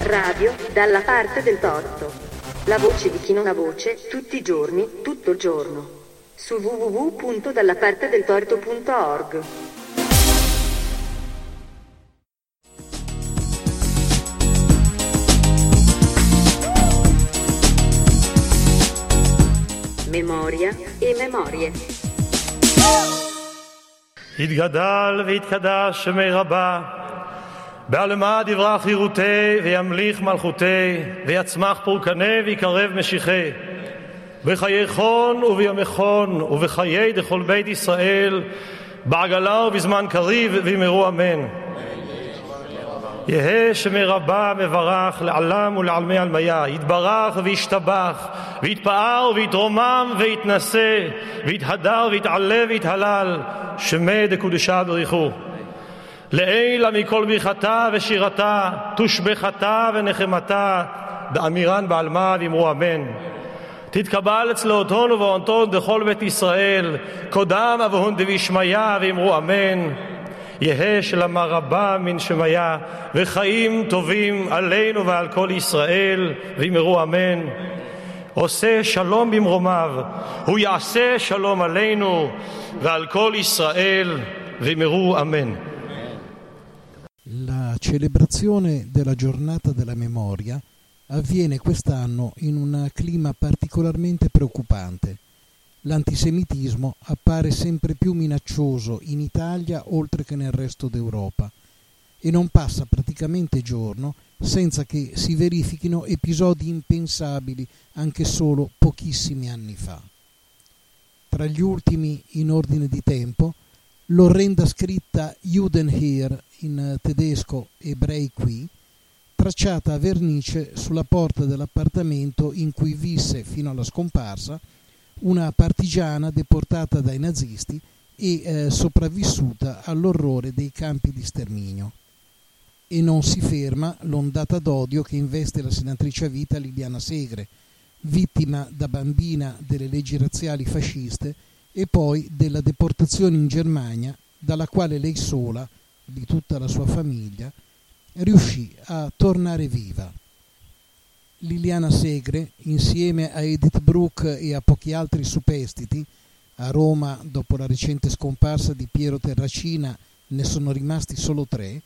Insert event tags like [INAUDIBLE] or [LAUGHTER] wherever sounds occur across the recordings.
Radio dalla parte del torto. La voce di chi non ha voce, tutti i giorni, tutto il giorno. Su www.dallapartedeltorto.org. Memoria e memorie. יתגדל ויתקדש שמי רבה, בעלמא דברה חירותי, וימליך מלכותי, ויצמח פורקני, ויקרב משיחי. בחיי חון ובימי חון, ובחיי דכל בית ישראל, בעגלה ובזמן קריב, ואמרו אמן. יהא שמי רבה מברך לעלם ולעלמי עלמיה, יתברך וישתבח, ויתפאר ויתרומם ויתנשא, ויתהדר ויתעלה ויתהלל, שמי דקודשה בריחו. לעילה מכל ברכתה ושירתה, תושבחתה ונחמתה, באמירן בעלמא ואמרו אמן. תתקבל אצלותון ובעונתון דכל בית ישראל, קודם אבהון דבישמיה ואמרו אמן. יהא שלמה רבה מן שמיה, וחיים טובים עלינו ועל כל ישראל, ואמרו אמן. עושה שלום במרומיו, הוא יעשה שלום עלינו ועל כל ישראל, ואמרו אמן. La celebrazione della giornata della memoria avviene quest'anno in un clima particolarmente preoccupante. L'antisemitismo appare sempre più minaccioso in Italia oltre che nel resto d'Europa e non passa praticamente giorno senza che si verifichino episodi impensabili anche solo pochissimi anni fa. Tra gli ultimi in ordine di tempo, l'orrenda scritta Juden in tedesco ebrei qui, tracciata a vernice sulla porta dell'appartamento in cui visse fino alla scomparsa una partigiana deportata dai nazisti e eh, sopravvissuta all'orrore dei campi di sterminio. E non si ferma l'ondata d'odio che investe la senatrice a vita Liliana Segre, vittima da bambina delle leggi razziali fasciste e poi della deportazione in Germania, dalla quale lei sola, di tutta la sua famiglia, riuscì a tornare viva. Liliana Segre, insieme a Edith Brooke e a pochi altri superstiti, a Roma dopo la recente scomparsa di Piero Terracina ne sono rimasti solo tre,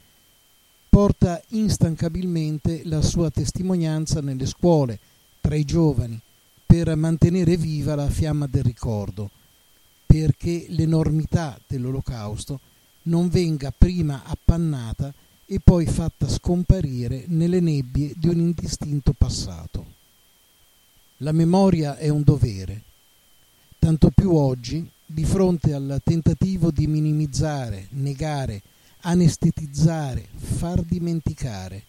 porta instancabilmente la sua testimonianza nelle scuole, tra i giovani, per mantenere viva la fiamma del ricordo, perché l'enormità dell'olocausto non venga prima appannata e poi fatta scomparire nelle nebbie di un indistinto passato. La memoria è un dovere, tanto più oggi di fronte al tentativo di minimizzare, negare, anestetizzare, far dimenticare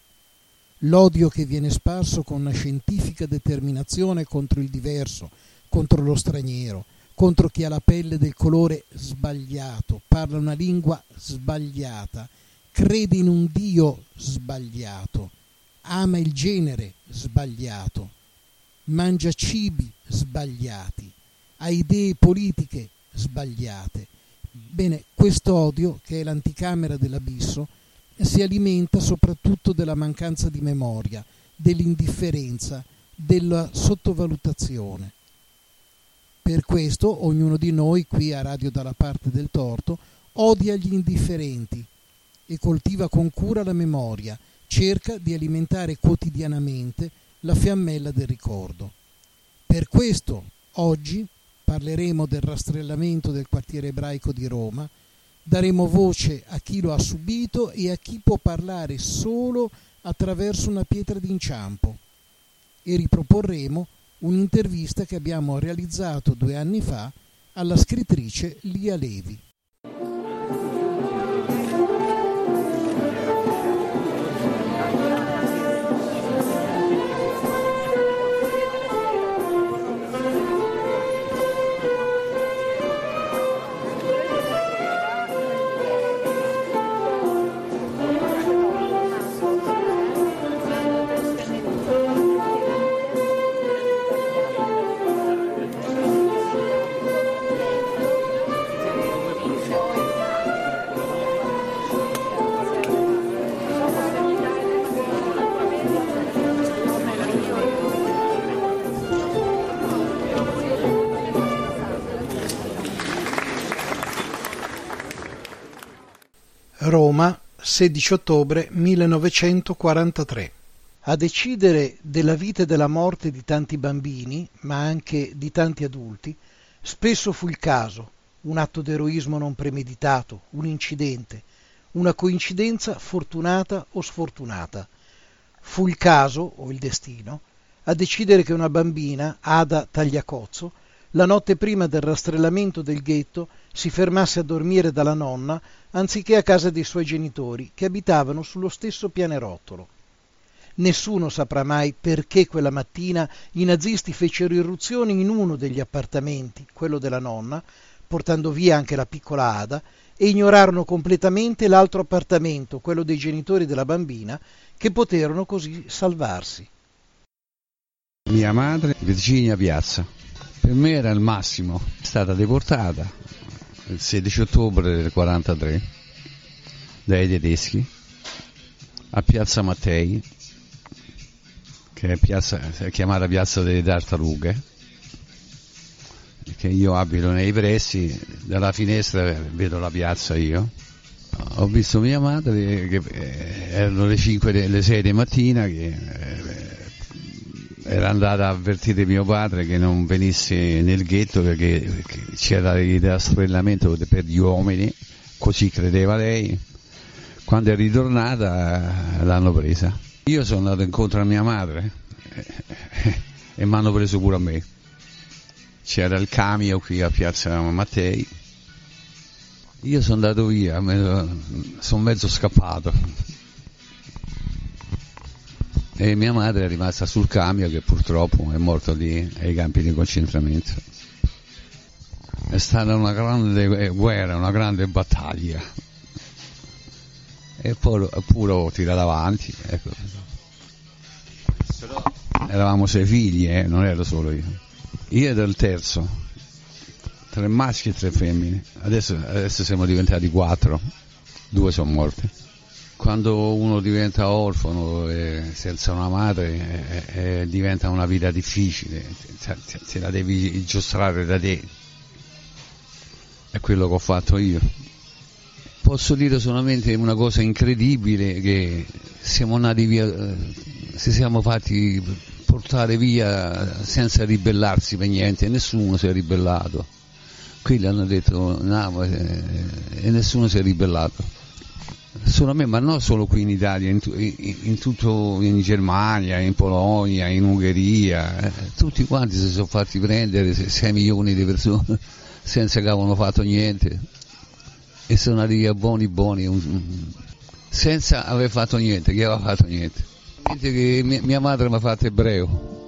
l'odio che viene sparso con una scientifica determinazione contro il diverso, contro lo straniero, contro chi ha la pelle del colore sbagliato, parla una lingua sbagliata, crede in un Dio sbagliato, ama il genere sbagliato, mangia cibi sbagliati, ha idee politiche sbagliate. Bene, questo odio, che è l'anticamera dell'abisso, si alimenta soprattutto della mancanza di memoria, dell'indifferenza, della sottovalutazione. Per questo ognuno di noi qui a Radio dalla parte del torto odia gli indifferenti e coltiva con cura la memoria, cerca di alimentare quotidianamente la fiammella del ricordo. Per questo oggi parleremo del rastrellamento del quartiere ebraico di Roma, daremo voce a chi lo ha subito e a chi può parlare solo attraverso una pietra d'inciampo e riproporremo un'intervista che abbiamo realizzato due anni fa alla scrittrice Lia Levi. Roma, 16 ottobre 1943. A decidere della vita e della morte di tanti bambini, ma anche di tanti adulti, spesso fu il caso, un atto d'eroismo non premeditato, un incidente, una coincidenza fortunata o sfortunata. Fu il caso, o il destino, a decidere che una bambina, Ada Tagliacozzo, la notte prima del rastrellamento del ghetto si fermasse a dormire dalla nonna anziché a casa dei suoi genitori, che abitavano sullo stesso pianerottolo. Nessuno saprà mai perché quella mattina i nazisti fecero irruzione in uno degli appartamenti, quello della nonna, portando via anche la piccola Ada, e ignorarono completamente l'altro appartamento, quello dei genitori della bambina, che poterono così salvarsi. Mia madre, Virginia Piazza, per me era il massimo, è stata deportata il 16 ottobre del 1943 dai tedeschi a Piazza Mattei, che è, piazza, è chiamata Piazza delle Tartarughe, che io abito nei pressi, dalla finestra vedo la piazza io. Ho visto mia madre che eh, erano le 5, le 6 di mattina che eh, era andata a avvertire mio padre che non venisse nel ghetto perché c'era il rastrellamento per gli uomini, così credeva lei. Quando è ritornata l'hanno presa. Io sono andato incontro a mia madre e mi hanno preso pure a me. C'era il camion qui a Piazza Mattei. Io sono andato via, sono mezzo scappato e mia madre è rimasta sul camion che purtroppo è morto lì ai campi di concentramento. È stata una grande guerra, una grande battaglia. E poi pure ho tirato avanti. Ecco. Eravamo sei figli, eh, non ero solo io. Io ero il terzo, tre maschi e tre femmine. Adesso, adesso siamo diventati quattro, due sono morti quando uno diventa orfano e senza una madre e, e diventa una vita difficile, te la devi giostrare da te. È quello che ho fatto io. Posso dire solamente una cosa incredibile che siamo nati via, si siamo fatti portare via senza ribellarsi per niente, nessuno si è ribellato. Qui le hanno detto no, e nessuno si è ribellato me, ma non solo qui in Italia, in, in, in, tutto in Germania, in Polonia, in Ungheria, eh, tutti quanti si sono fatti prendere 6 milioni di persone [LAUGHS] senza che avevano fatto niente e sono arrivati buoni buoni senza aver fatto niente, chi aveva fatto niente. Mia madre mi ha fatto ebreo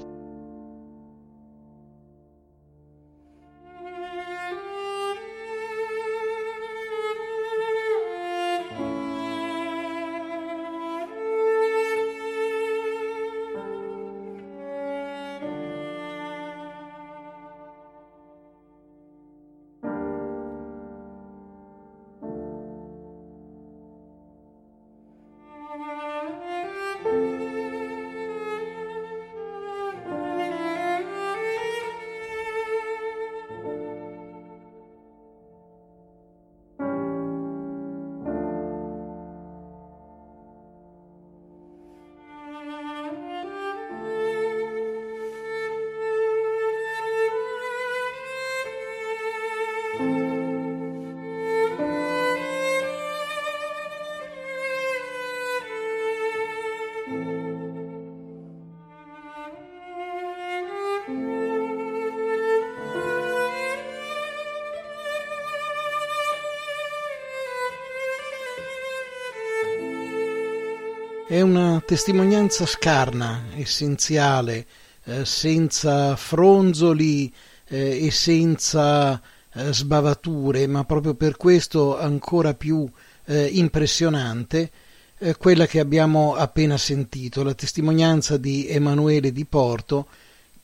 È una testimonianza scarna, essenziale, eh, senza fronzoli eh, e senza eh, sbavature, ma proprio per questo ancora più eh, impressionante, eh, quella che abbiamo appena sentito, la testimonianza di Emanuele di Porto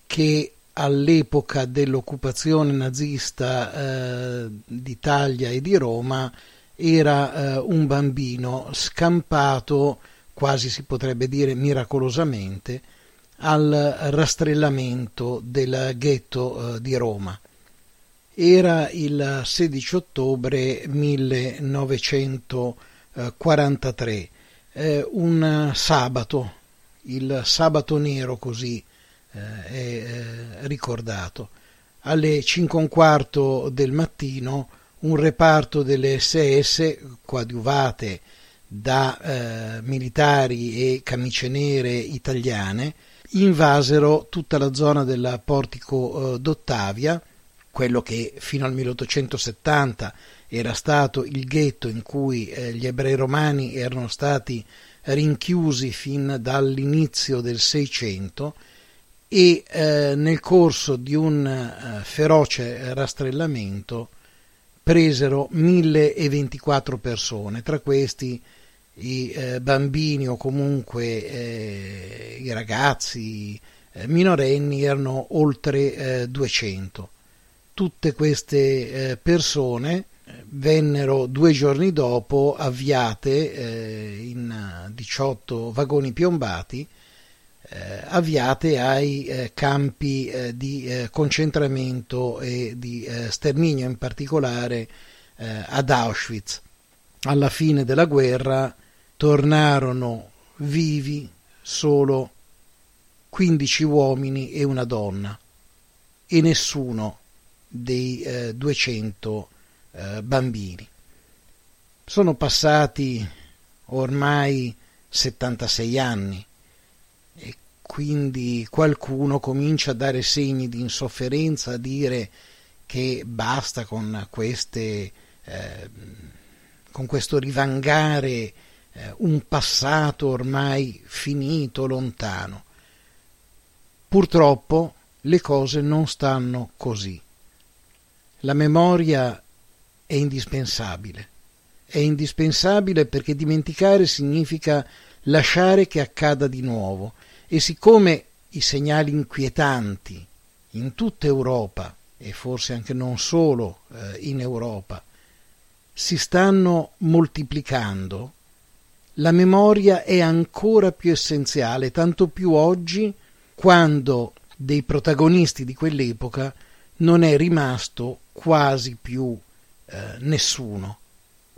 che all'epoca dell'occupazione nazista eh, d'Italia e di Roma era un bambino scampato quasi si potrebbe dire miracolosamente, al rastrellamento del ghetto eh, di Roma. Era il 16 ottobre 1943 1943, eh, un sabato, il sabato nero così eh, è eh, ricordato. Alle 5 e un quarto del mattino un reparto delle SS coadiuvate da eh, militari e camicie nere italiane invasero tutta la zona del portico eh, d'Ottavia, quello che fino al 1870 era stato il ghetto in cui eh, gli ebrei romani erano stati rinchiusi fin dall'inizio del Seicento e eh, nel corso di un eh, feroce rastrellamento presero 1024 persone, tra questi i bambini o comunque i ragazzi minorenni erano oltre 200. Eh, Tutte queste persone vennero due giorni dopo avviate in 18 vagoni piombati eh, avviate ai eh, campi eh, di eh, concentramento e di eh, sterminio, in particolare eh, ad Auschwitz. Alla fine della guerra tornarono vivi solo 15 uomini e una donna e nessuno dei 200 bambini. Sono passati ormai 76 anni e quindi qualcuno comincia a dare segni di insofferenza, a dire che basta con, queste, eh, con questo rivangare eh, un passato ormai finito, lontano. Purtroppo le cose non stanno così. La memoria è indispensabile. È indispensabile perché dimenticare significa lasciare che accada di nuovo e siccome i segnali inquietanti in tutta Europa e forse anche non solo eh, in Europa si stanno moltiplicando, la memoria è ancora più essenziale, tanto più oggi quando dei protagonisti di quell'epoca non è rimasto quasi più eh, nessuno.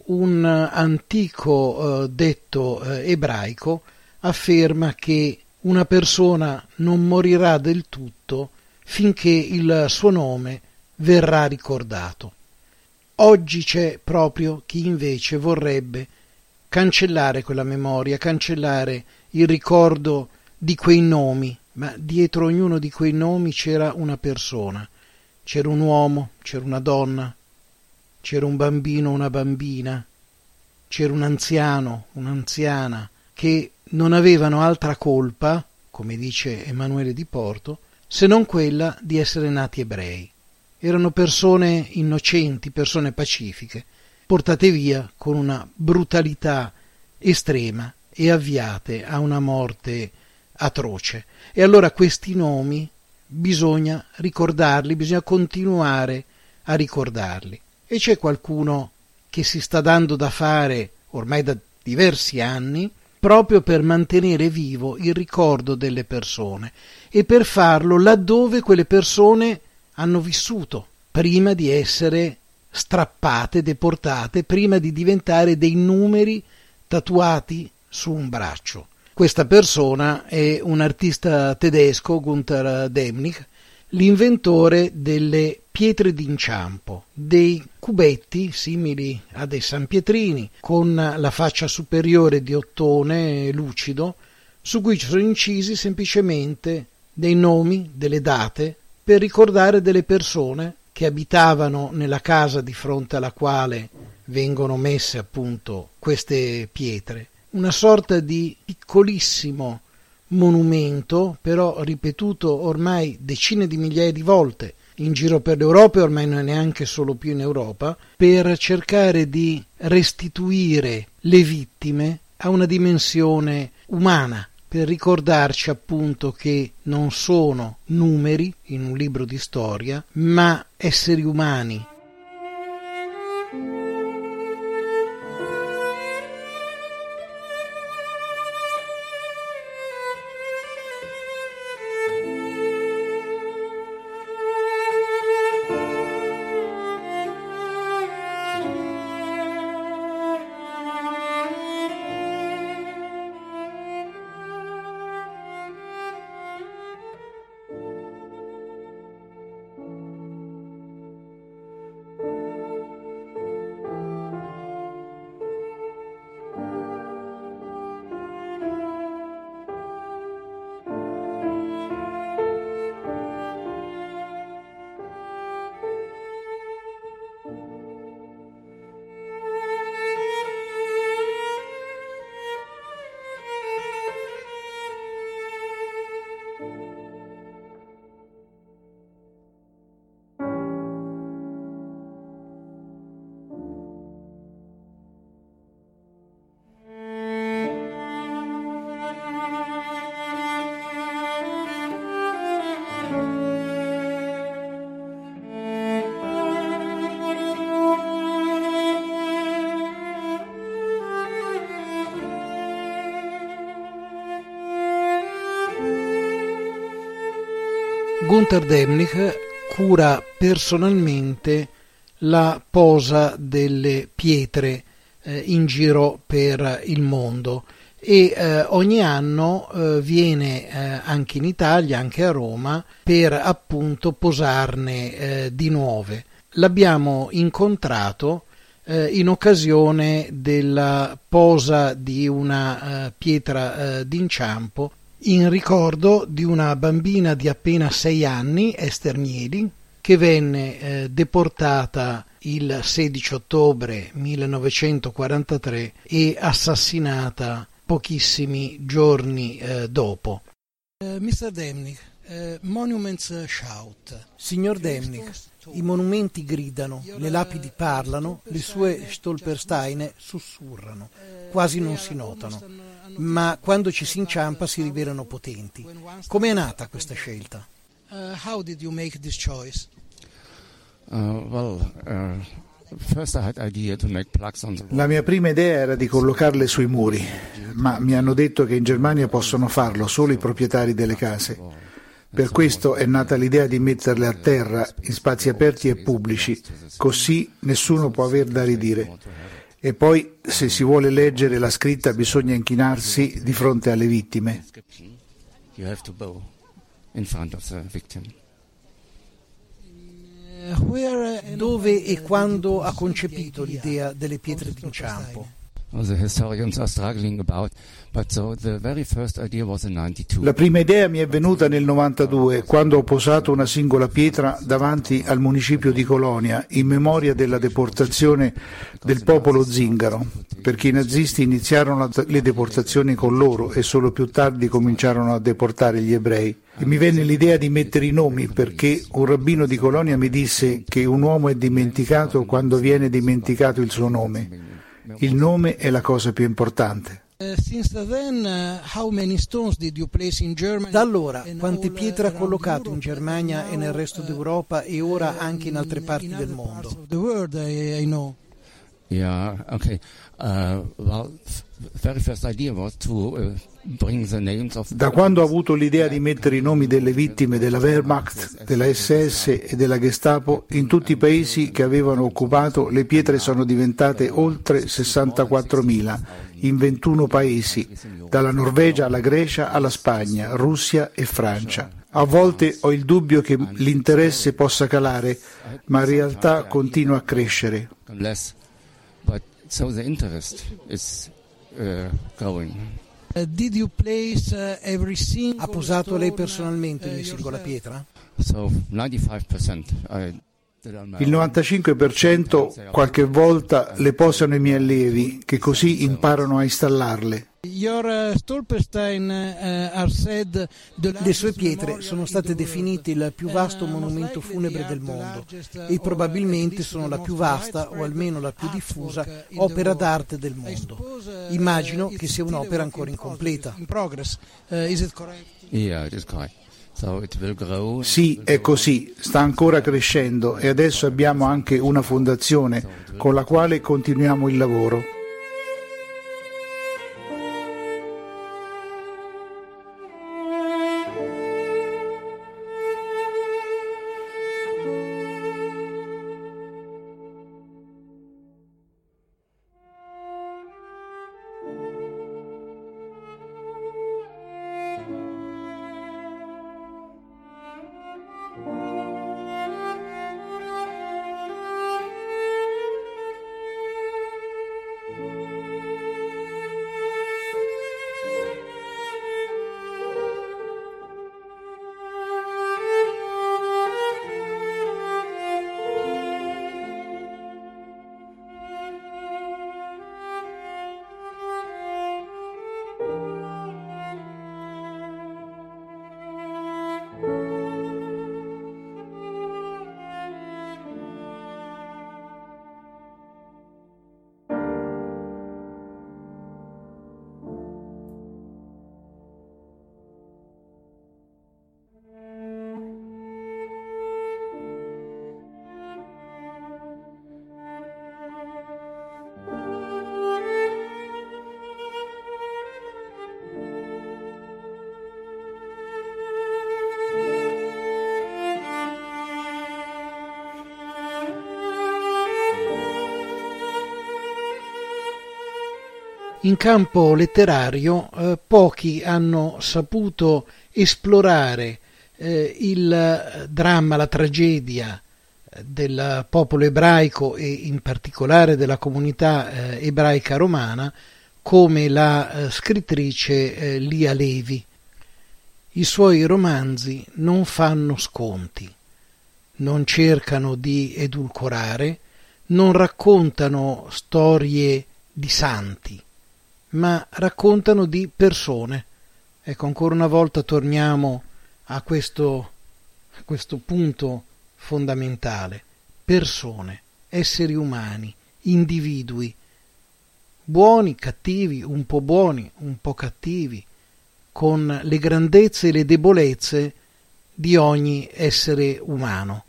Un antico eh, detto eh, ebraico afferma che una persona non morirà del tutto finché il suo nome verrà ricordato. Oggi c'è proprio chi invece vorrebbe cancellare quella memoria, cancellare il ricordo di quei nomi, ma dietro ognuno di quei nomi c'era una persona, c'era un uomo, c'era una donna, c'era un bambino, una bambina, c'era un anziano, un'anziana, che non avevano altra colpa, come dice Emanuele di Porto, se non quella di essere nati ebrei. Erano persone innocenti, persone pacifiche, portate via con una brutalità estrema e avviate a una morte atroce. E allora questi nomi bisogna ricordarli, bisogna continuare a ricordarli. E c'è qualcuno che si sta dando da fare ormai da diversi anni proprio per mantenere vivo il ricordo delle persone e per farlo laddove quelle persone hanno vissuto, prima di essere strappate, deportate, prima di diventare dei numeri tatuati su un braccio. Questa persona è un artista tedesco, Gunther Demnig, l'inventore delle pietre d'inciampo, dei cubetti simili a dei sanpietrini, con la faccia superiore di ottone lucido, su cui sono incisi semplicemente dei nomi, delle date, per ricordare delle persone che abitavano nella casa di fronte alla quale vengono messe appunto queste pietre. Una sorta di piccolissimo monumento, però ripetuto ormai decine di migliaia di volte in giro per l'Europa e ormai non è neanche solo più in Europa, per cercare di restituire le vittime a una dimensione umana, per ricordarci appunto che non sono numeri in un libro di storia, ma esseri umani Gunther Demnig cura personalmente la posa delle pietre eh, in giro per il mondo e eh, ogni anno eh, viene eh, anche in Italia, anche a Roma, per appunto posarne eh, di nuove. L'abbiamo incontrato eh, in occasione della posa di una pietra d'inciampo in ricordo di una bambina di appena sei anni, Esther Mieli, che venne eh, deportata il 16 ottobre 1943 e assassinata pochissimi giorni eh, dopo. Uh, eh, Mr. Demnig, uh, Monuments Shout. Signor Demnig, i monumenti gridano, le lapidi parlano, le sue Stolpersteine sussurrano, quasi non si notano, ma quando ci si inciampa si rivelano potenti. Come è nata questa scelta? Uh, how did you make this choice? Uh, well, uh, la mia prima idea era di collocarle sui muri, ma mi hanno detto che in Germania possono farlo solo i proprietari delle case. Per questo è nata l'idea di metterle a terra in spazi aperti e pubblici, così nessuno può aver da ridire. E poi, se si vuole leggere la scritta, bisogna inchinarsi di fronte alle vittime. Dove e quando ha concepito l'idea delle pietre d'inciampo? La prima idea mi è venuta nel 92, quando ho posato una singola pietra davanti al municipio di Colonia, in memoria della deportazione del popolo zingaro, perché i nazisti iniziarono le deportazioni con loro e solo più tardi cominciarono a deportare gli ebrei. E mi venne l'idea di mettere i nomi perché un rabbino di Colonia mi disse che un uomo è dimenticato quando viene dimenticato il suo nome. Il nome è la cosa più importante. Uh, da allora, quante pietre ha collocato in Germania e nel resto d'Europa e ora anche in altre parti del mondo? Yeah, okay. Uh, well, very first idea was to uh, da quando ho avuto l'idea di mettere i nomi delle vittime della Wehrmacht, della SS e della Gestapo in tutti i paesi che avevano occupato, le pietre sono diventate oltre 64.000 in 21 paesi, dalla Norvegia alla Grecia alla Spagna, Russia e Francia. A volte ho il dubbio che l'interesse possa calare, ma in realtà continua a crescere. Uh. Uh, uh, ha posato lei personalmente ogni singola pietra? Il 95% qualche volta le posano i miei allievi che così imparano a installarle. Uh, Le sue pietre sono state definite il più vasto monumento funebre del mondo e probabilmente sono la più vasta, o almeno la più diffusa, opera d'arte del mondo. Immagino che sia un'opera ancora incompleta. Sì, è così, sta ancora crescendo e adesso abbiamo anche una fondazione con la quale continuiamo il lavoro. In campo letterario eh, pochi hanno saputo esplorare eh, il dramma, la tragedia eh, del popolo ebraico e in particolare della comunità eh, ebraica romana come la eh, scrittrice eh, Lia Levi. I suoi romanzi non fanno sconti, non cercano di edulcorare, non raccontano storie di santi, ma raccontano di persone. Ecco, ancora una volta torniamo a questo, a questo punto fondamentale. Persone, esseri umani, individui, buoni, cattivi, un po' buoni, un po' cattivi, con le grandezze e le debolezze di ogni essere umano.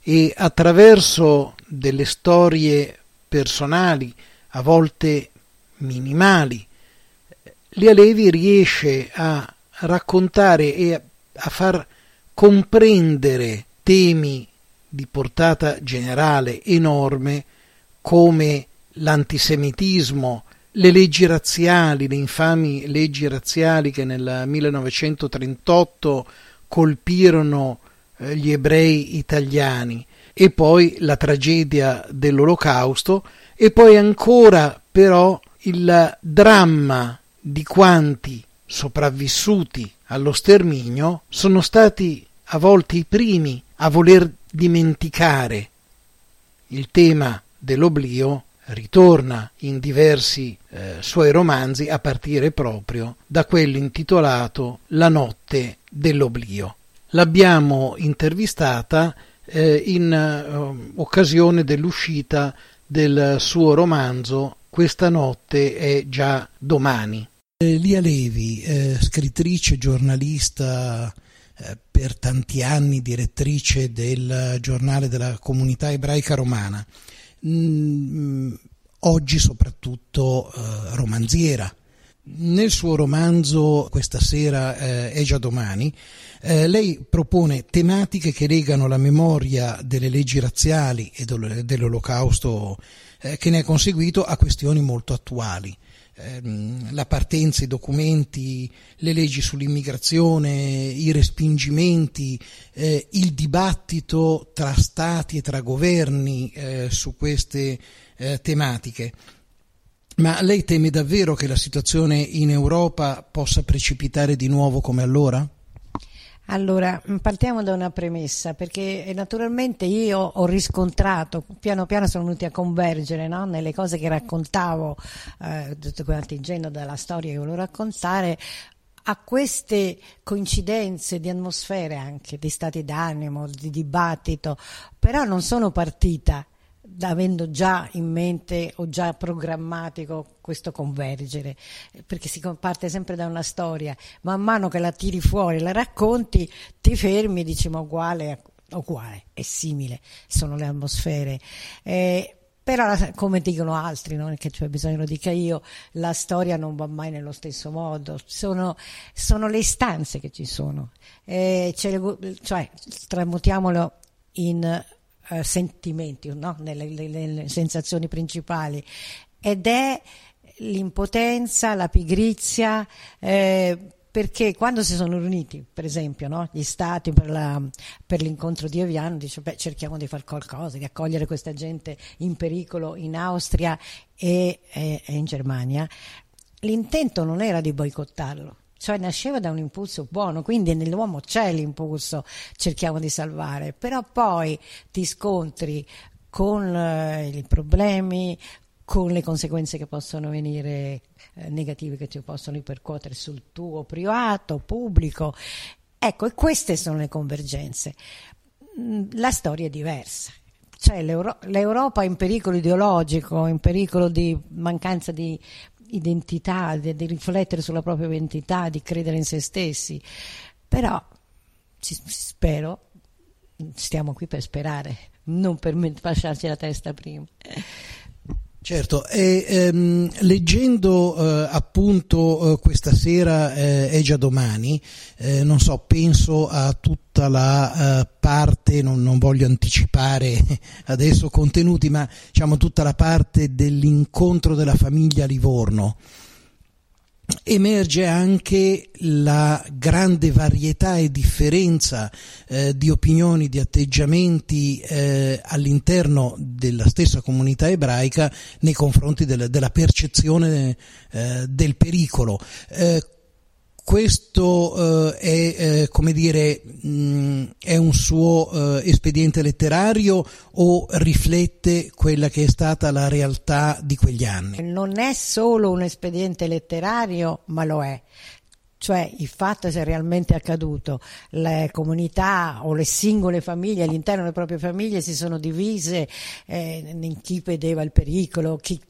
E attraverso delle storie personali, a volte minimali, Lia Levi riesce a raccontare e a far comprendere temi di portata generale enorme come l'antisemitismo, le leggi razziali, le infami leggi razziali che nel 1938 colpirono eh, gli ebrei italiani e poi la tragedia dell'olocausto e poi ancora però il dramma di quanti sopravvissuti allo sterminio sono stati a volte i primi a voler dimenticare il tema dell'oblio ritorna in diversi eh, suoi romanzi a partire proprio da quello intitolato La notte dell'oblio. L'abbiamo intervistata eh, in eh, occasione dell'uscita del suo romanzo Questa notte è già domani. Eh, Lia Levi, eh, scrittrice, giornalista, eh, per tanti anni direttrice del giornale della comunità ebraica romana Mm, oggi soprattutto eh, romanziera. Nel suo romanzo Questa sera eh, è già domani, eh, lei propone tematiche che legano la memoria delle leggi razziali e dell'olocausto eh, che ne è conseguito a questioni molto attuali. Ehm, la partenza, i documenti, le leggi sull'immigrazione, i respingimenti, eh, il dibattito tra stati e tra governi eh, su queste eh, tematiche. Ma lei teme davvero che la situazione in Europa possa precipitare di nuovo come allora? Allora, mm, partiamo da una premessa, perché eh, naturalmente io ho riscontrato, piano piano sono venuti a convergere no? nelle cose che raccontavo, eh, tutte contingendo dalla storia che volevo raccontare, a queste coincidenze di atmosfere anche, di stati d'animo, di dibattito, però non sono partita avendo già in mente o già programmatico questo convergere, perché si parte sempre da una storia, man mano che la tiri fuori, la racconti, ti fermi e dici ma uguale, uguale, è simile, sono le atmosfere. Eh, però come dicono altri, non è che c'è bisogno lo dica io, la storia non va mai nello stesso modo, sono, sono le istanze che ci sono, eh, cioè tramutiamolo in eh, sentimenti, no? nelle, nelle sensazioni principali. Ed è l'impotenza, la pigrizia, eh, perché quando si sono riuniti, per esempio, no, gli stati per, la, per, l'incontro di Eviano, dice, beh, cerchiamo di fare qualcosa, di accogliere questa gente in pericolo in Austria e, e, e in Germania, l'intento non era di boicottarlo, cioè nasceva da un impulso buono, quindi nell'uomo c'è l'impulso, cerchiamo di salvare, però poi ti scontri con eh, i problemi, con le conseguenze che possono venire eh, negative che ti possono ripercuotere sul tuo privato, pubblico. Ecco, e queste sono le convergenze. Mm, la storia è diversa. Cioè l'Euro- l'Europa è in pericolo ideologico, in pericolo di mancanza di identità, di, di, riflettere sulla propria identità, di credere in se stessi. Però ci, spero, stiamo qui per sperare, non per fasciarci [LAUGHS] la testa prima. Certo, e, ehm, leggendo eh, appunto eh, questa sera eh, è già domani, eh, non so, penso a tutta la eh, parte, non, non, voglio anticipare [LAUGHS] adesso contenuti, ma diciamo tutta la parte dell'incontro della famiglia a Livorno. Emerge anche la grande varietà e differenza eh, di opinioni, di atteggiamenti eh, all'interno della stessa comunità ebraica nei confronti del, della percezione eh, del pericolo. Questo eh, è, eh, come dire, mh, è un suo eh, espediente letterario o riflette quella che è stata la realtà di quegli anni? Non è solo un espediente letterario, ma lo è cioè il fatto se è realmente accaduto, le comunità o le singole famiglie all'interno delle proprie famiglie si sono divise eh, in chi vedeva il pericolo, chi,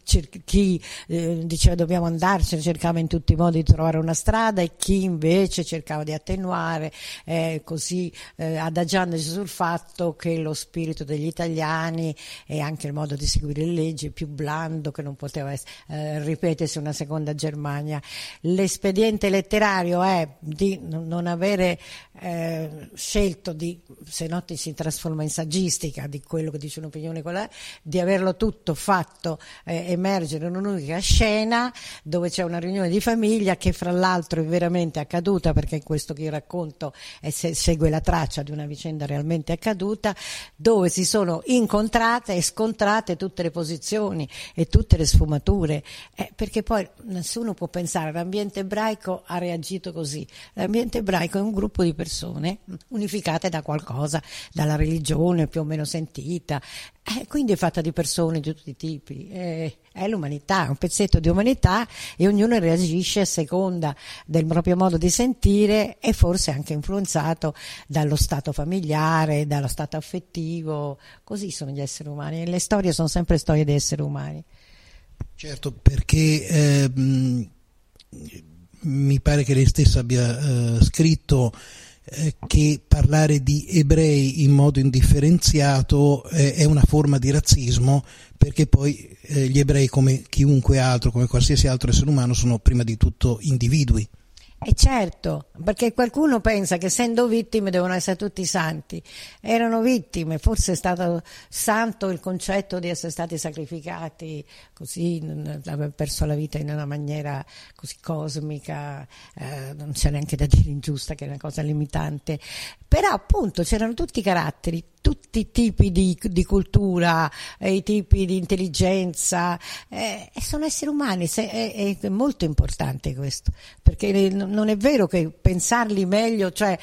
chi eh, diceva dobbiamo andarcene, cercava in tutti i modi di trovare una strada e chi invece cercava di attenuare, eh, così eh, adagiandosi sul fatto che lo spirito degli italiani e anche il modo di seguire le leggi più blando che non poteva eh, ripetersi una seconda Germania. L'espediente letterario contrario è di non avere eh, scelto di, se no ti si trasforma in saggistica di quello che dice un'opinione, quella, di averlo tutto fatto eh, emergere in un'unica scena dove c'è una riunione di famiglia che fra l'altro è veramente accaduta perché in questo che io racconto se, segue la traccia di una vicenda realmente accaduta dove si sono incontrate e scontrate tutte le posizioni e tutte le sfumature. Eh, perché poi nessuno può pensare l'ambiente ebraico ha reagito agito così. L'ambiente ebraico è un gruppo di persone unificate da qualcosa, dalla religione più o meno sentita, eh, quindi è fatta di persone di tutti i tipi. Eh, è l'umanità, un pezzetto di umanità e ognuno reagisce a seconda del proprio modo di sentire e forse anche influenzato dallo stato familiare, dallo stato affettivo. Così sono gli esseri umani. Le storie sono sempre storie di esseri umani. Certo, perché eh, mi pare che lei stessa abbia eh, scritto eh, che parlare di ebrei in modo indifferenziato eh, è una forma di razzismo perché poi eh, gli ebrei come chiunque altro, come qualsiasi altro essere umano sono prima di tutto individui. E certo, perché qualcuno pensa che essendo vittime devono essere tutti santi. Erano vittime, forse è stato santo il concetto di essere stati sacrificati così, aver perso la vita in una maniera così cosmica, eh, non c'è neanche da dire ingiusta che è una cosa limitante. Però appunto c'erano tutti i caratteri, tutti i tipi di, di cultura, eh, i tipi di intelligenza, eh, sono esseri umani, se, è, è, molto importante questo, perché non è vero che pensarli meglio, cioè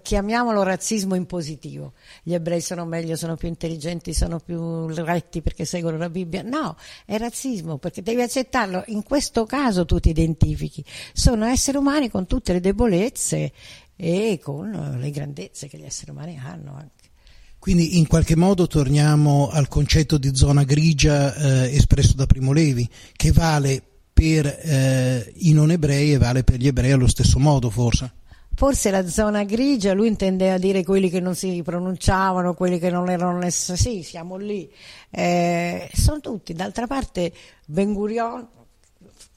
chiamiamolo razzismo in positivo, gli ebrei sono meglio, sono più intelligenti, sono più retti perché seguono la Bibbia, no, è razzismo perché devi accettarlo, in questo caso tu ti identifichi, sono esseri umani con tutte le debolezze e con le grandezze che gli esseri umani hanno anche. Quindi in qualche modo torniamo al concetto di zona grigia eh, espresso da Primo Levi, che vale per eh, i non ebrei e vale per gli ebrei allo stesso modo forse. Forse la zona grigia, lui intendeva dire quelli che non si pronunciavano, quelli che non erano necessari, sì, siamo lì, eh, sono tutti, d'altra parte Ben Gurion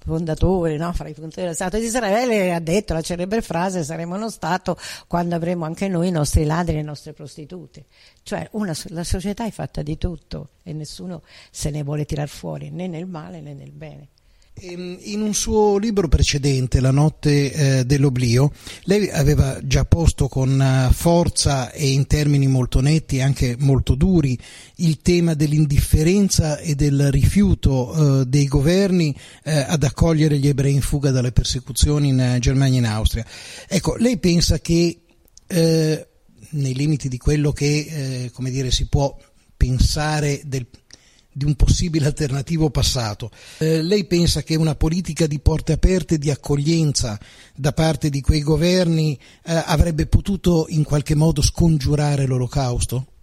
fondatore, no? fra i fondatori dello Stato di Israele, ha detto la celebre frase saremo uno Stato quando avremo anche noi i nostri ladri e le nostre prostitute. Cioè una, la società è fatta di tutto e nessuno se ne vuole tirar fuori né nel male né nel bene. Ehm, in un suo libro precedente, La notte eh, dell'oblio, lei aveva già posto con eh, forza e in termini molto netti e anche molto duri il tema dell'indifferenza e del rifiuto eh, dei governi eh, ad accogliere gli ebrei in fuga dalle persecuzioni in eh, Germania e in Austria. Ecco, lei pensa che eh, nei limiti di quello che dire, si può pensare del di un possibile alternativo passato. Eh, lei pensa che una politica di porte aperte, di accoglienza da parte di quei governi eh, avrebbe potuto in qualche modo scongiurare l'olocausto?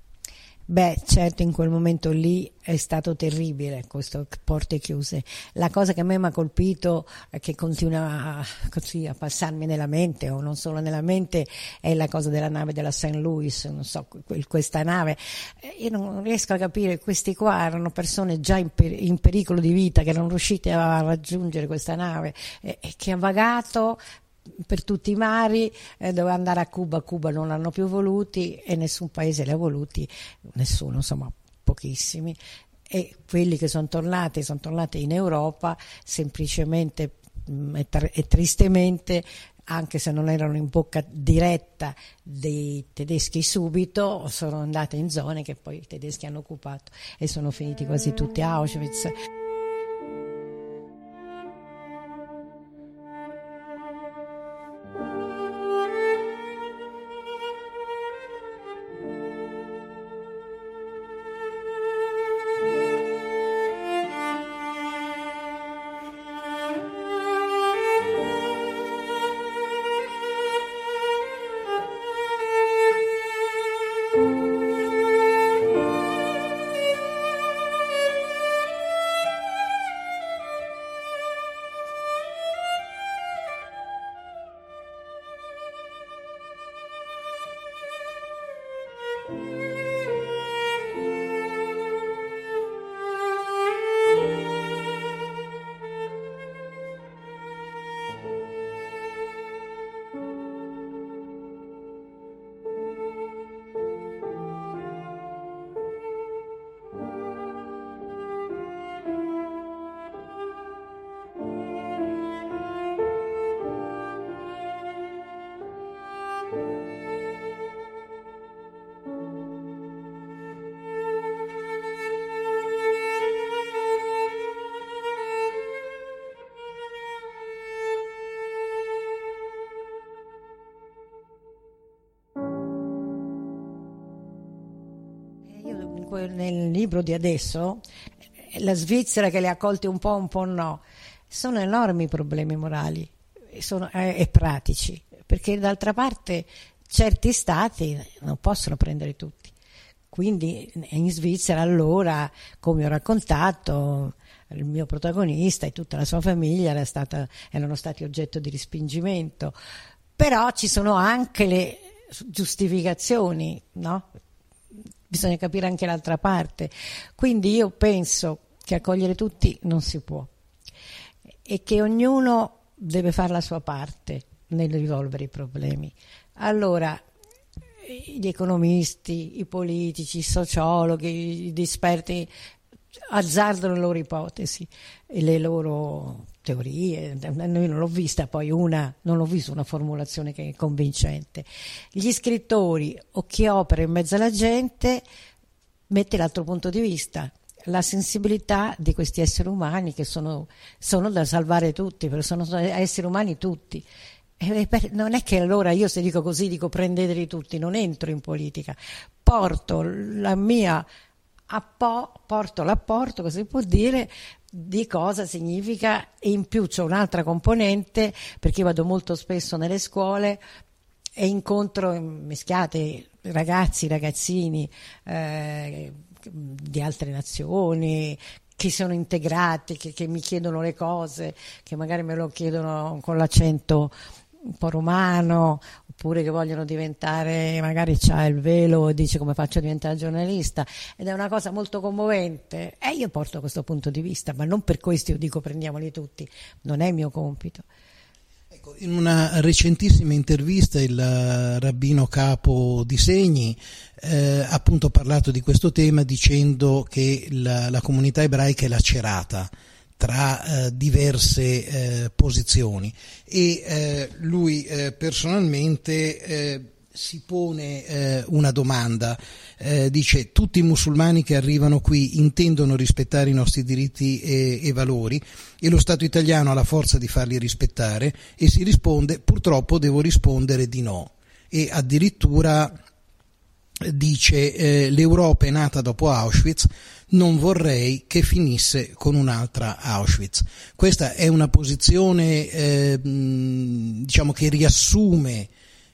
Beh, certo, in quel momento lì è stato terribile questo porte chiuse. La cosa che a me mi ha colpito e che continua a, così, a, passarmi nella mente, o non solo nella mente, è la cosa della nave della St. Louis, non so, questa nave. Io non riesco a capire, questi qua erano persone già in, per, in pericolo di vita, che erano riusciti a raggiungere questa nave e, e che ha vagato per tutti i mari, eh, doveva andare a Cuba, Cuba non l'hanno più voluti e nessun paese li ha voluti, nessuno, insomma pochissimi. E quelli che sono tornati, sono tornati in Europa semplicemente mm, e, e tristemente anche se non erano in bocca diretta dei tedeschi subito, sono andate in zone che poi i tedeschi hanno occupato e sono finiti quasi tutti a Auschwitz. Nel libro di adesso, la Svizzera che li ha accolti un po', un po' no, sono enormi problemi morali sono, eh, e pratici, perché d'altra parte certi stati non possono prendere tutti. Quindi in Svizzera allora, come ho raccontato, il mio protagonista e tutta la sua famiglia era stata, erano stati oggetto di respingimento. Però ci sono anche le giustificazioni, no? Bisogna capire anche l'altra parte. Quindi io penso che accogliere tutti non si può e che ognuno deve fare la sua parte nel risolvere i problemi. Allora, gli economisti, i politici, i sociologhi, gli esperti azzardano le loro ipotesi e le loro teorie, noi non l'ho vista poi una, non ho visto una formulazione che è convincente. Gli scrittori o chi opera in mezzo alla gente mette l'altro punto di vista, la sensibilità di questi esseri umani che sono, sono da salvare tutti, perché sono esseri umani tutti. Per, non è che allora io se dico così dico prendeteli tutti, non entro in politica, porto la mia appo, porto l'apporto, cosa si può dire, di cosa significa. E in più c'è un'altra componente perché io vado molto spesso nelle scuole e incontro mischiate ragazzi, ragazzini eh, di altre nazioni che sono integrati, che, che mi chiedono le cose, che magari me lo chiedono con l'accento un po' romano, oppure che vogliono diventare, magari c'ha il velo e dice come faccio a diventare giornalista, ed è una cosa molto commovente. E io porto questo punto di vista, ma non per questo io dico prendiamoli tutti, non è il mio compito. Ecco, in una recentissima intervista il rabbino capo di Segni eh, ha appunto parlato di questo tema dicendo che la, la comunità ebraica è lacerata tra eh, diverse eh, posizioni. E eh, lui eh, personalmente eh, si pone eh, una domanda, dice tutti i musulmani che arrivano qui intendono rispettare i nostri diritti e, e valori e lo Stato italiano ha la forza di farli rispettare? E si risponde purtroppo devo rispondere di no. E addirittura dice eh, l'Europa è nata dopo Auschwitz, non vorrei che finisse con un'altra Auschwitz. Questa è una posizione eh, diciamo che riassume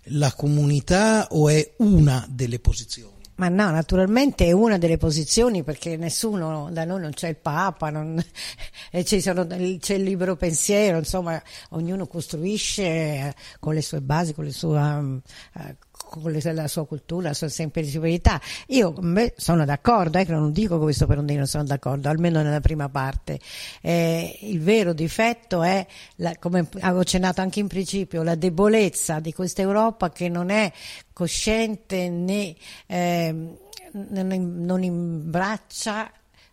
la comunità o è una delle posizioni? Ma no, naturalmente è una delle posizioni perché nessuno, da noi non c'è il Papa, non, [LAUGHS] sono, c'è il libero pensiero, insomma ognuno costruisce eh, con le sue basi, con le sue uh, con la sua cultura, la sua semplificità. Io sono d'accordo, eh, non dico questo per un dire non sono d'accordo, almeno nella prima parte. Eh, il vero difetto è, la, come avevo accennato anche in principio, la debolezza di questa Europa che non è cosciente né eh, non imbraccia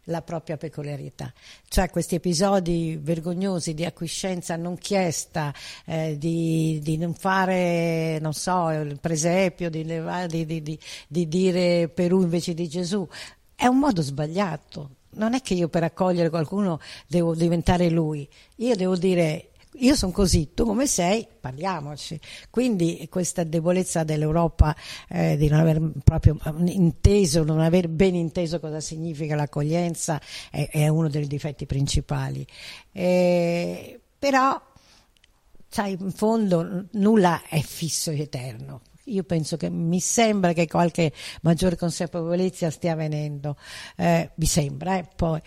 la propria peculiarità. Cioè questi episodi vergognosi di acquiescenza non chiesta, eh, di, di, non fare, non so, il presepio, di, di, di dire Perù invece di Gesù, è un modo sbagliato. Non è che io per accogliere qualcuno devo diventare lui, io devo dire io sono così, tu come sei, parliamoci. Quindi questa debolezza dell'Europa eh, di non aver proprio inteso, non aver ben inteso cosa significa l'accoglienza è, è uno dei difetti principali. Eh, però, sai, in fondo nulla è fisso e eterno. Io penso che mi sembra che qualche maggiore consapevolezza stia avvenendo, eh, mi sembra, eh, poi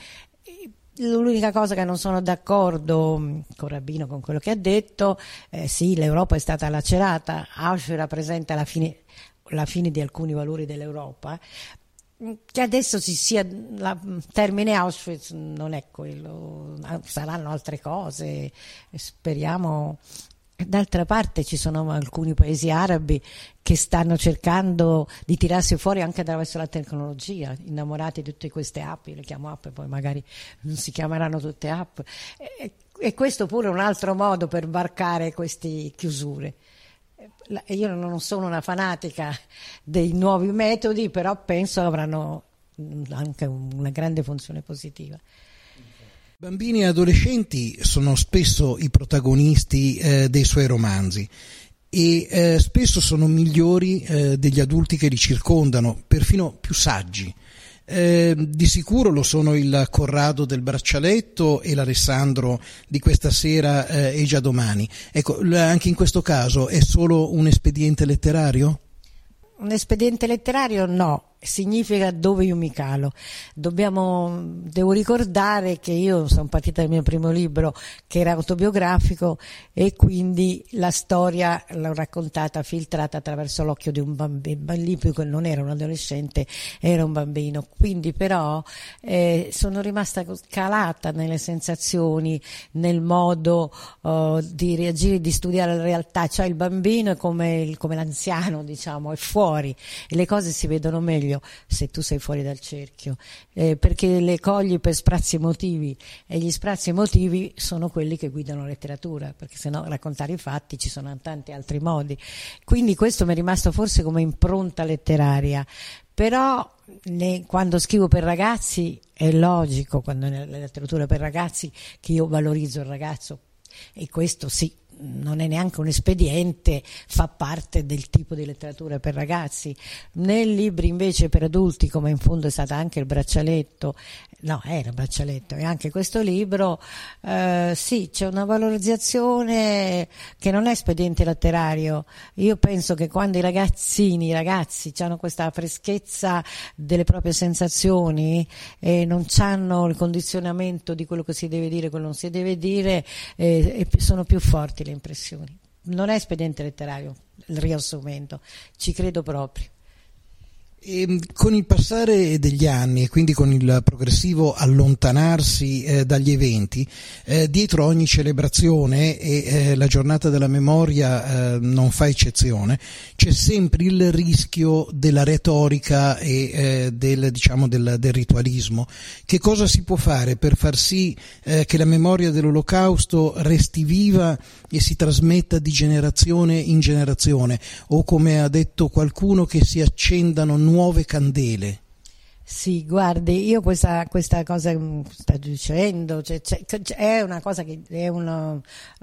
L'unica cosa che non sono d'accordo mm, con Rabino, con quello che ha detto, eh, sì, l'Europa è stata lacerata, Auschwitz rappresenta la fine, la fine di alcuni valori dell'Europa, mm, che adesso si sia, il termine Auschwitz non è quello, saranno altre cose, speriamo D'altra parte ci sono alcuni paesi arabi che stanno cercando di tirarsi fuori anche attraverso la tecnologia, innamorati di tutte queste app, le chiamo app e poi magari non si chiameranno tutte app. E, e questo pure è un altro modo per varcare queste chiusure. Io non sono una fanatica dei nuovi metodi, però penso avranno anche una grande funzione positiva. Bambini e adolescenti sono spesso i protagonisti eh, dei suoi romanzi e eh, spesso sono migliori eh, degli adulti che li circondano, perfino più saggi. Eh, di sicuro lo sono il Corrado del braccialetto e l'Alessandro di questa sera eh, e già domani. Ecco, anche in questo caso è solo un espediente letterario? Un espediente letterario no, significa dove io mi calo. Dobbiamo, devo ricordare che io sono partita dal mio primo libro che era autobiografico e quindi la storia l'ho raccontata filtrata attraverso l'occhio di un bambino, che non era un adolescente, era un bambino. Quindi però eh, sono rimasta calata nelle sensazioni, nel modo uh, di reagire, di studiare la realtà, cioè il bambino è come, come l'anziano, diciamo, è fuori e le cose si vedono meglio meglio se tu sei fuori dal cerchio, eh, perché le cogli per sprazzi emotivi e gli sprazzi emotivi sono quelli che guidano la letteratura, perché se no raccontare i fatti ci sono tanti altri modi. Quindi questo mi è rimasto forse come impronta letteraria, però ne, quando scrivo per ragazzi è logico, quando nella letteratura per ragazzi, che io valorizzo il ragazzo. E questo sì, non è neanche un espediente, fa parte del tipo di letteratura per ragazzi. Nei libri invece per adulti, come in fondo è stato anche il braccialetto, no, era il braccialetto, e anche questo libro, eh, sì, c'è una valorizzazione che non è espediente letterario. Io penso che quando i ragazzini, i ragazzi hanno questa freschezza delle proprie sensazioni e non hanno il condizionamento di quello che si deve dire, quello che non si deve dire, eh, sono più forti impressioni. Non è espediente letterario il riassumento, ci credo proprio. E ehm, con il passare degli anni e quindi con il progressivo allontanarsi eh, dagli eventi, eh, dietro ogni celebrazione e eh, la giornata della memoria eh, non fa eccezione, c'è sempre il rischio della retorica e eh, del, diciamo, del, del, ritualismo. Che cosa si può fare per far sì eh, che la memoria dell'olocausto resti viva e si trasmetta di generazione in generazione o come ha detto qualcuno che si accendano nuove candele. Sì, guardi, io questa, questa cosa che sta dicendo, cioè, cioè, è una cosa che, una,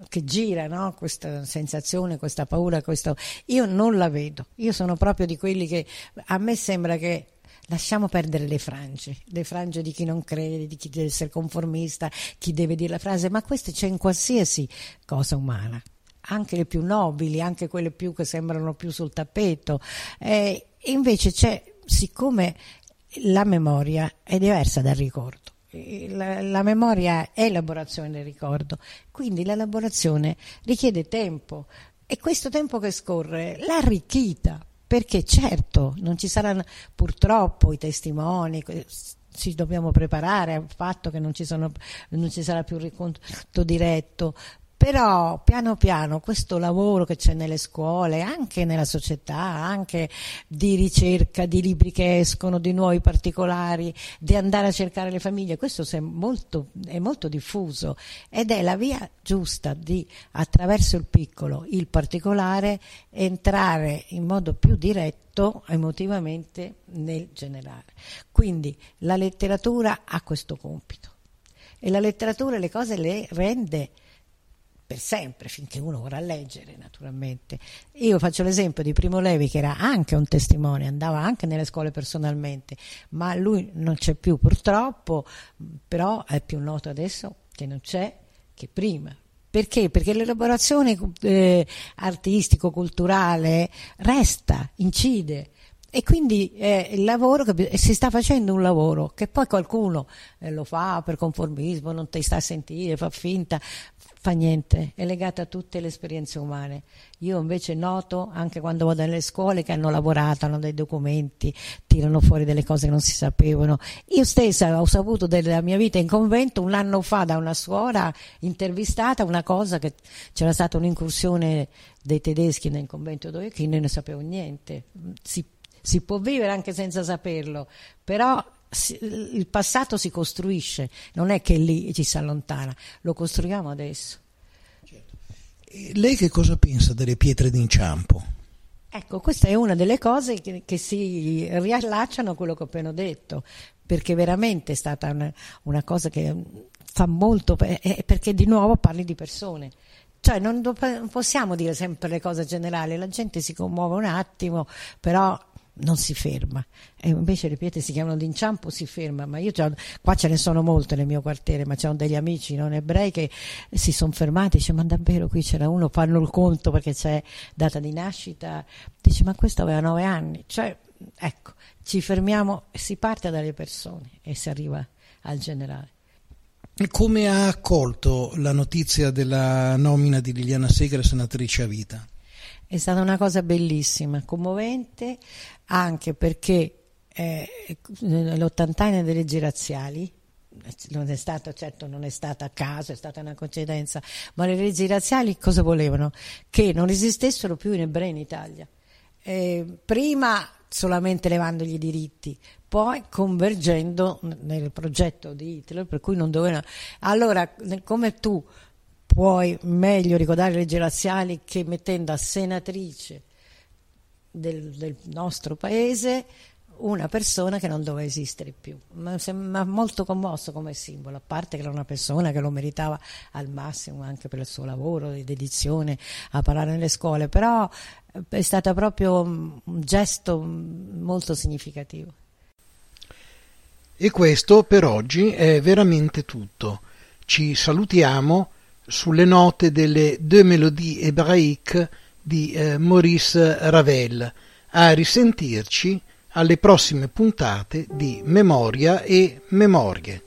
che gira, no? questa sensazione, questa paura, questo... io non la vedo, io sono proprio di quelli che a me sembra che lasciamo perdere le frange, le frange di chi non crede, di chi deve essere conformista, chi deve dire la frase, ma questo c'è in qualsiasi cosa umana anche le più nobili, anche quelle più che sembrano più sul tappeto. Eh, invece c'è, siccome la memoria è diversa dal ricordo, la, la, memoria è elaborazione del ricordo, quindi l'elaborazione richiede tempo. E questo tempo che scorre l'ha arricchita, perché certo non ci saranno purtroppo i testimoni, ci dobbiamo preparare al fatto che non ci, sono, non ci sarà più il riconto diretto, Però piano piano questo lavoro che c'è nelle scuole, anche nella società, anche di ricerca di libri che escono, di nuovi particolari, di andare a cercare le famiglie, questo è molto, è molto diffuso ed è la via giusta di attraverso il piccolo, il particolare, entrare in modo più diretto emotivamente nel generale. Quindi la letteratura ha questo compito e la letteratura le cose le rende per sempre, finché uno vorrà leggere, naturalmente. Io faccio l'esempio di Primo Levi, che era anche un testimone, andava anche nelle scuole personalmente, ma lui non c'è più purtroppo, però è più noto adesso che non c'è che prima. Perché? Perché l'elaborazione eh, artistico-culturale resta, incide. E quindi eh, il lavoro che, si sta facendo un lavoro che poi qualcuno eh, lo fa per conformismo, non ti sta a sentire, fa finta, fa niente, è legata a tutte le esperienze umane. Io invece noto anche quando vado nelle scuole che hanno lavorato, hanno dei documenti, tirano fuori delle cose che non si sapevano. Io stessa ho saputo della mia vita in convento un anno fa da una suora intervistata una cosa che c'era stata un'incursione dei tedeschi nel convento dove io ne sapevo niente. Si si può vivere anche senza saperlo, però il passato si costruisce, non è che lì ci si allontana, lo costruiamo adesso. Certo. Lei che cosa pensa delle pietre d'inciampo? Ecco, questa è una delle cose che, che si riallacciano a quello che ho appena detto, perché veramente è stata una, una cosa che fa molto, perché di nuovo parli di persone. Cioè non possiamo dire sempre le cose generali, la gente si commuove un attimo, però non si ferma. E invece le pietre si chiamano d'inciampo si ferma. Ma io qua ce ne sono molte nel mio quartiere ma c'erano degli amici non ebrei che si sono fermati dice ma davvero qui c'era uno? Fanno il conto perché c'è data di nascita. Dice ma questo aveva nove anni. Cioè ecco ci fermiamo si parte dalle persone e si arriva al generale. Come ha accolto la notizia della nomina di Liliana Segre senatrice a vita? È stata una cosa bellissima, commovente, anche perché eh, l'ottantenne delle leggi razziali non è stato, certo non è stata a caso, è stata una coincidenza, ma le leggi razziali cosa volevano? Che non esistessero più in ebrei in Italia. Eh, prima solamente levandogli i diritti, poi convergendo nel progetto di Hitler, per cui non dovevano... Allora, come tu puoi meglio ricordare le leggi razziali che mettendo a senatrice del, del nostro paese una persona che non doveva esistere più. Mi sembra molto commosso come simbolo, a parte che era una persona che lo meritava al massimo anche per il suo lavoro di dedizione a parlare nelle scuole, però eh, è stato proprio un gesto molto significativo. E questo per oggi è veramente tutto. Ci salutiamo sulle note delle Deux Mélodies hébraïques di eh, Maurice Ravel. A risentirci alle prossime puntate di Memoria e Memorie.